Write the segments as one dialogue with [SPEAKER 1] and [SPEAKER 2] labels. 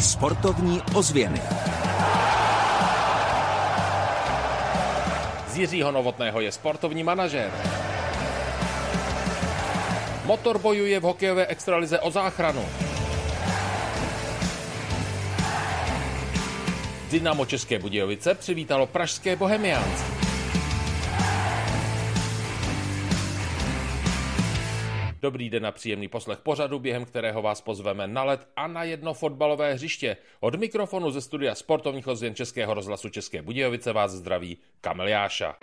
[SPEAKER 1] Sportovní ozvěny.
[SPEAKER 2] Z Jiřího Novotného je sportovní manažer. Motor bojuje v hokejové extralize o záchranu. Dynamo České Budějovice přivítalo pražské Bohemians. Dobrý den a příjemný poslech pořadu, během kterého vás pozveme na let a na jedno fotbalové hřiště. Od mikrofonu ze studia sportovních ozvěn Českého rozhlasu České Budějovice vás zdraví Kamil Jáša.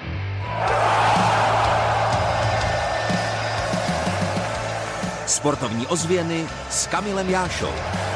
[SPEAKER 1] Sportovní ozvěny s Kamilem Jášou.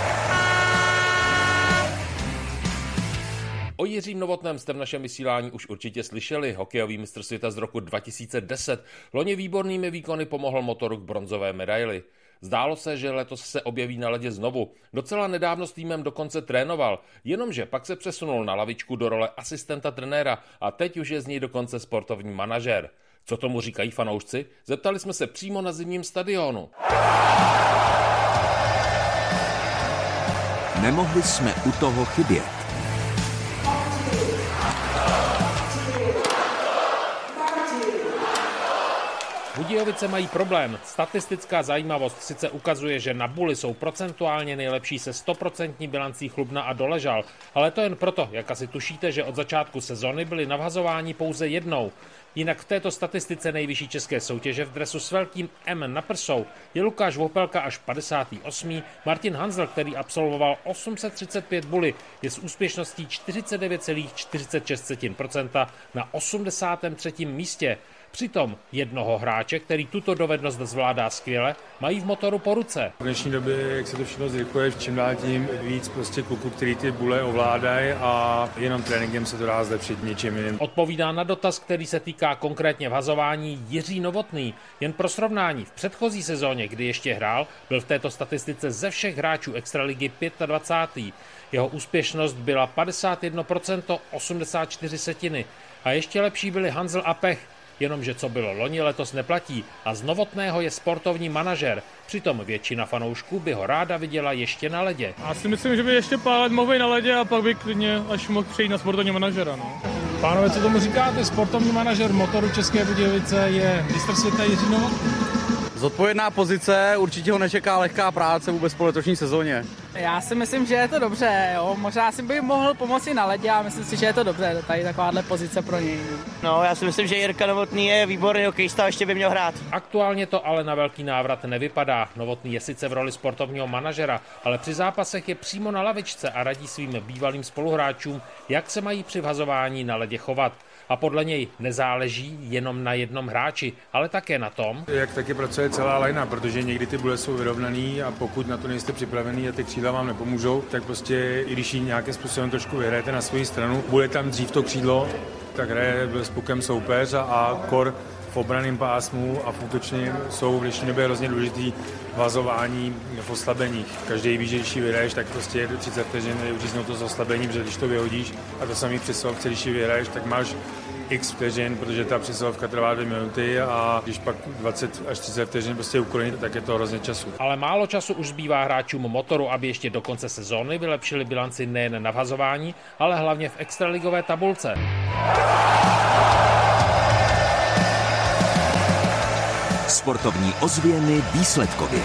[SPEAKER 2] O Jiřím Novotném jste v našem vysílání už určitě slyšeli. Hokejový mistr světa z roku 2010 loni výbornými výkony pomohl motoru k bronzové medaili. Zdálo se, že letos se objeví na ledě znovu. Docela nedávno s týmem dokonce trénoval, jenomže pak se přesunul na lavičku do role asistenta trenéra a teď už je z něj dokonce sportovní manažer. Co tomu říkají fanoušci? Zeptali jsme se přímo na zimním stadionu.
[SPEAKER 1] Nemohli jsme u toho chybět.
[SPEAKER 2] Budějovice mají problém. Statistická zajímavost sice ukazuje, že na Buli jsou procentuálně nejlepší se 100% bilancí Chlubna a Doležal, ale to jen proto, jak asi tušíte, že od začátku sezony byli navhazování pouze jednou. Jinak v této statistice nejvyšší české soutěže v dresu s velkým M na prsou je Lukáš Vopelka až 58. Martin Hanzel, který absolvoval 835 buly, je s úspěšností 49,46% na 83. místě. Přitom jednoho hráče, který tuto dovednost zvládá skvěle, mají v motoru po ruce.
[SPEAKER 3] V dnešní době, jak se to všechno zrychluje, čím dál tím víc prostě kluků, který ty bule ovládají a jenom tréninkem se to dá zlepšit něčím jiným.
[SPEAKER 2] Odpovídá na dotaz, který se týká konkrétně vhazování Jiří Novotný. Jen pro srovnání, v předchozí sezóně, kdy ještě hrál, byl v této statistice ze všech hráčů Extraligy 25. Jeho úspěšnost byla 51%, 84 setiny. A ještě lepší byli Hanzel a Pech, Jenomže co bylo loni, letos neplatí a z Novotného je sportovní manažer. Přitom většina fanoušků by ho ráda viděla ještě na ledě.
[SPEAKER 4] Já si myslím, že by ještě pár let mohl být na ledě a pak by klidně až mohl přejít na sportovní manažera. No.
[SPEAKER 5] Pánové, co tomu říkáte? Sportovní manažer motoru České Budějovice je mistr světa Jiří Novotný?
[SPEAKER 6] Zodpovědná pozice, určitě ho nečeká lehká práce vůbec po letošní sezóně.
[SPEAKER 7] Já si myslím, že je to dobře, jo. možná si by mohl pomoci na ledě a myslím si, že je to dobře, tady takováhle pozice pro něj.
[SPEAKER 8] No, já si myslím, že Jirka Novotný je výborný hokejista a ještě by měl hrát.
[SPEAKER 2] Aktuálně to ale na velký návrat nevypadá. Novotný je sice v roli sportovního manažera, ale při zápasech je přímo na lavičce a radí svým bývalým spoluhráčům, jak se mají při vhazování na ledě chovat a podle něj nezáleží jenom na jednom hráči, ale také na tom,
[SPEAKER 3] jak taky pracuje celá lajna, protože někdy ty bule jsou vyrovnaný a pokud na to nejste připravený a ty křídla vám nepomůžou, tak prostě i když ji nějakým způsobem trošku vyhrajete na svoji stranu, bude tam dřív to křídlo, tak hraje s pukem soupeř a, a kor v obraném pásmu a v útočném jsou v dnešní době hrozně důležitý vazování v oslabeních. Každý ví, že když vyhraješ, tak prostě je 30 vteřin uříznout to z oslabení, protože když to vyhodíš a to samý přesilovce, když vyhraješ, tak máš x vteřin, protože ta přesilovka trvá dvě minuty a když pak 20 až 30 vteřin prostě ukonit, tak je to hrozně času.
[SPEAKER 2] Ale málo času už zbývá hráčům motoru, aby ještě do konce sezóny vylepšili bilanci nejen na vhazování, ale hlavně v extraligové tabulce.
[SPEAKER 1] Sportovní ozvěny výsledkově.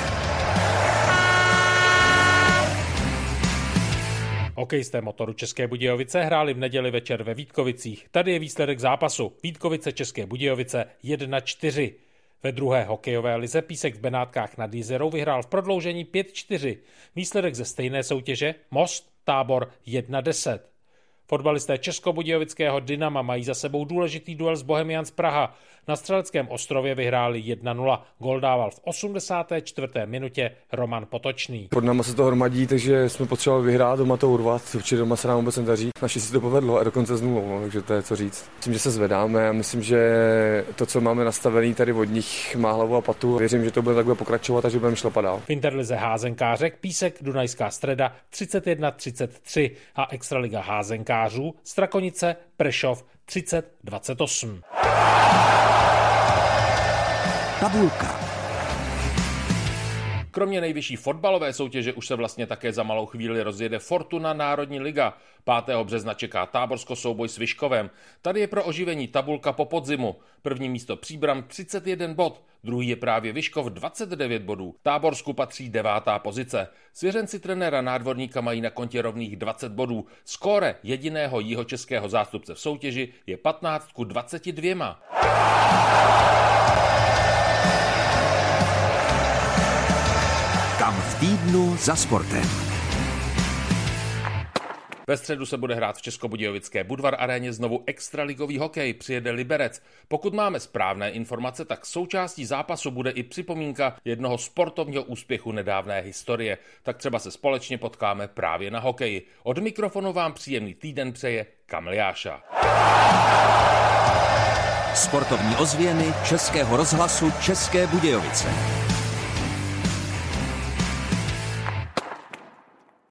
[SPEAKER 2] Hokejisté motoru České Budějovice hráli v neděli večer ve Vítkovicích. Tady je výsledek zápasu. Vítkovice České Budějovice 1-4. Ve druhé hokejové lize Písek v Benátkách nad Jízerou vyhrál v prodloužení 5-4. Výsledek ze stejné soutěže Most Tábor 1-10. Fotbalisté Českobudějovického Dynama mají za sebou důležitý duel s Bohemians Praha. Na Střeleckém ostrově vyhráli 1-0. Gol dával v 84. minutě Roman Potočný.
[SPEAKER 9] Pod náma se to hromadí, takže jsme potřebovali vyhrát, doma to urvat. Určitě doma se nám vůbec nedaří. Naši si to povedlo a dokonce s nulou, no, takže to je co říct. Myslím, že se zvedáme a myslím, že to, co máme nastavený tady od nich, má hlavu a patu. Věřím, že to bude takhle pokračovat a že budeme šlapat dál.
[SPEAKER 2] V Interlize házenkářek Písek Dunajská streda 31-33 a Extraliga házenkářů Strakonice Prešov 30-28.
[SPEAKER 1] Tabulka.
[SPEAKER 2] Kromě nejvyšší fotbalové soutěže už se vlastně také za malou chvíli rozjede Fortuna Národní liga. 5. března čeká Táborsko souboj s Vyškovem. Tady je pro oživení tabulka po podzimu. První místo Příbram 31 bod, druhý je právě Vyškov 29 bodů. Táborsku patří devátá pozice. Svěřenci trenéra nádvorníka mají na kontě rovných 20 bodů. Skóre jediného jihočeského zástupce v soutěži je 15 ku 22.
[SPEAKER 1] týdnu za sportem.
[SPEAKER 2] Ve středu se bude hrát v Českobudějovické Budvar aréně znovu extraligový hokej, přijede Liberec. Pokud máme správné informace, tak součástí zápasu bude i připomínka jednoho sportovního úspěchu nedávné historie. Tak třeba se společně potkáme právě na hokeji. Od mikrofonu vám příjemný týden přeje Kamiliáša.
[SPEAKER 1] Sportovní ozvěny Českého rozhlasu České Budějovice.